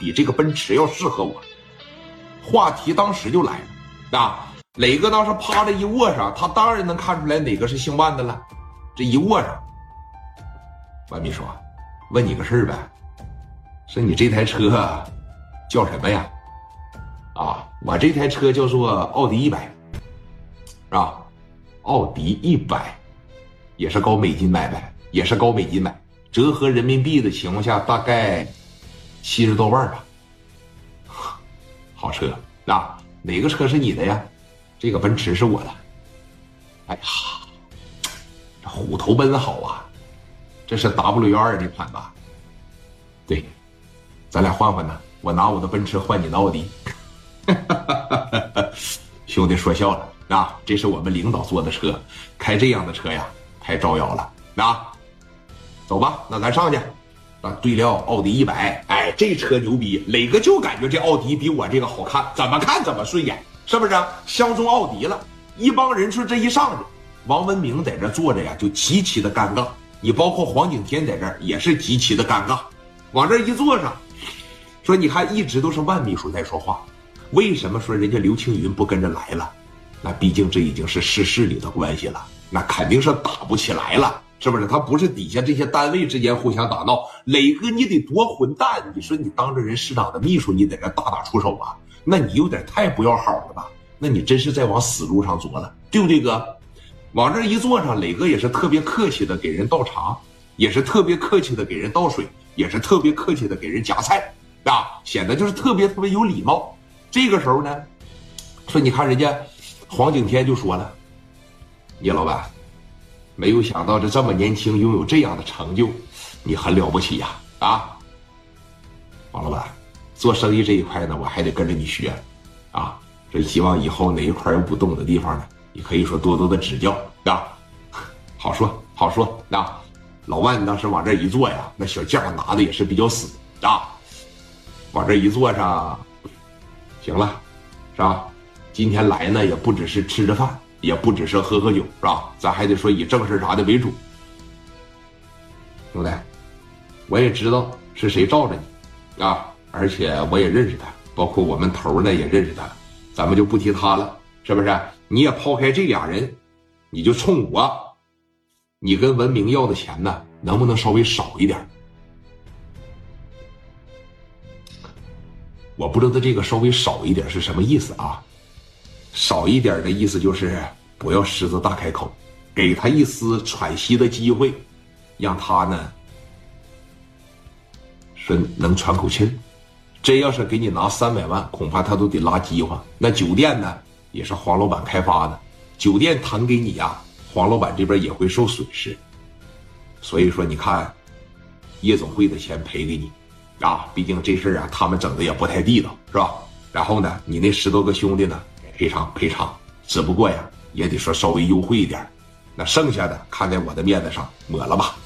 比这个奔驰要适合我。话题当时就来了，啊，磊哥当时趴着一握上，他当然能看出来哪个是姓万的了。这一握上，万秘书，问你个事儿呗，说你这台车叫什么呀？啊，我这台车叫做奥迪一百，是吧？奥迪一百，也是高美金买呗，也是高美金买，折合人民币的情况下，大概七十多万吧。好车啊！哪个车是你的呀？这个奔驰是我的。哎呀，这虎头奔好啊！这是 W 二这款吧？对，咱俩换换呢。我拿我的奔驰换你的奥迪。兄弟说笑了啊！这是我们领导坐的车，开这样的车呀，太招摇了啊！走吧，那咱上去。啊，对料奥迪一百，哎，这车牛逼，磊哥就感觉这奥迪比我这个好看，怎么看怎么顺眼，是不是？相中奥迪了，一帮人说这一上去，王文明在这坐着呀，就极其的尴尬。你包括黄景天在这也是极其的尴尬。往这一坐上，说你看一直都是万秘书在说话，为什么说人家刘青云不跟着来了？那毕竟这已经是市势里的关系了，那肯定是打不起来了。是不是他不是底下这些单位之间互相打闹？磊哥，你得多混蛋！你说你当着人市长的秘书，你在这大打出手啊？那你有点太不要好了吧？那你真是在往死路上作了，对不对，哥？往这一坐上，磊哥也是特别客气的给人倒茶，也是特别客气的给人倒水，也是特别客气的给人夹菜啊，显得就是特别特别有礼貌。这个时候呢，说你看人家黄景天就说了，叶老板。没有想到这这么年轻拥有这样的成就，你很了不起呀！啊，王老板，做生意这一块呢，我还得跟着你学，啊，这希望以后哪一块有不懂的地方呢，你可以说多多的指教啊。好说好说啊，老万当时往这一坐呀，那小架拿的也是比较死啊，往这一坐上，行了，是吧？今天来呢，也不只是吃着饭。也不只是喝喝酒，是吧？咱还得说以正事啥的为主。兄弟，我也知道是谁罩着你，啊，而且我也认识他，包括我们头呢也认识他，咱们就不提他了，是不是？你也抛开这俩人，你就冲我，你跟文明要的钱呢，能不能稍微少一点？我不知道这个稍微少一点是什么意思啊？少一点的意思就是不要狮子大开口，给他一丝喘息的机会，让他呢说能喘口气儿。真要是给你拿三百万，恐怕他都得拉饥荒。那酒店呢也是黄老板开发的，酒店腾给你呀，黄老板这边也会受损失。所以说，你看夜总会的钱赔给你啊，毕竟这事儿啊，他们整的也不太地道，是吧？然后呢，你那十多个兄弟呢？赔偿赔偿，只不过呀，也得说稍微优惠一点那剩下的看在我的面子上，抹了吧。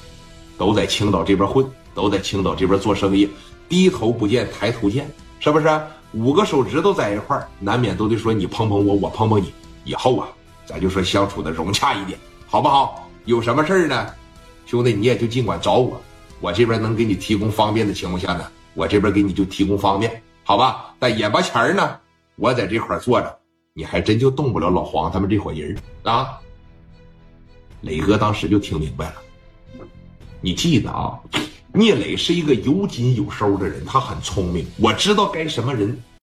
都在青岛这边混，都在青岛这边做生意，低头不见抬头见，是不是？五个手指头在一块儿，难免都得说你碰碰我，我碰碰你。以后啊，咱就说相处的融洽一点，好不好？有什么事儿呢，兄弟，你也就尽管找我，我这边能给你提供方便的情况下呢，我这边给你就提供方便，好吧？但眼巴前呢，我在这块坐着。你还真就动不了老黄他们这伙人啊！磊哥当时就听明白了。你记得啊，聂磊是一个有紧有收的人，他很聪明，我知道该什么人。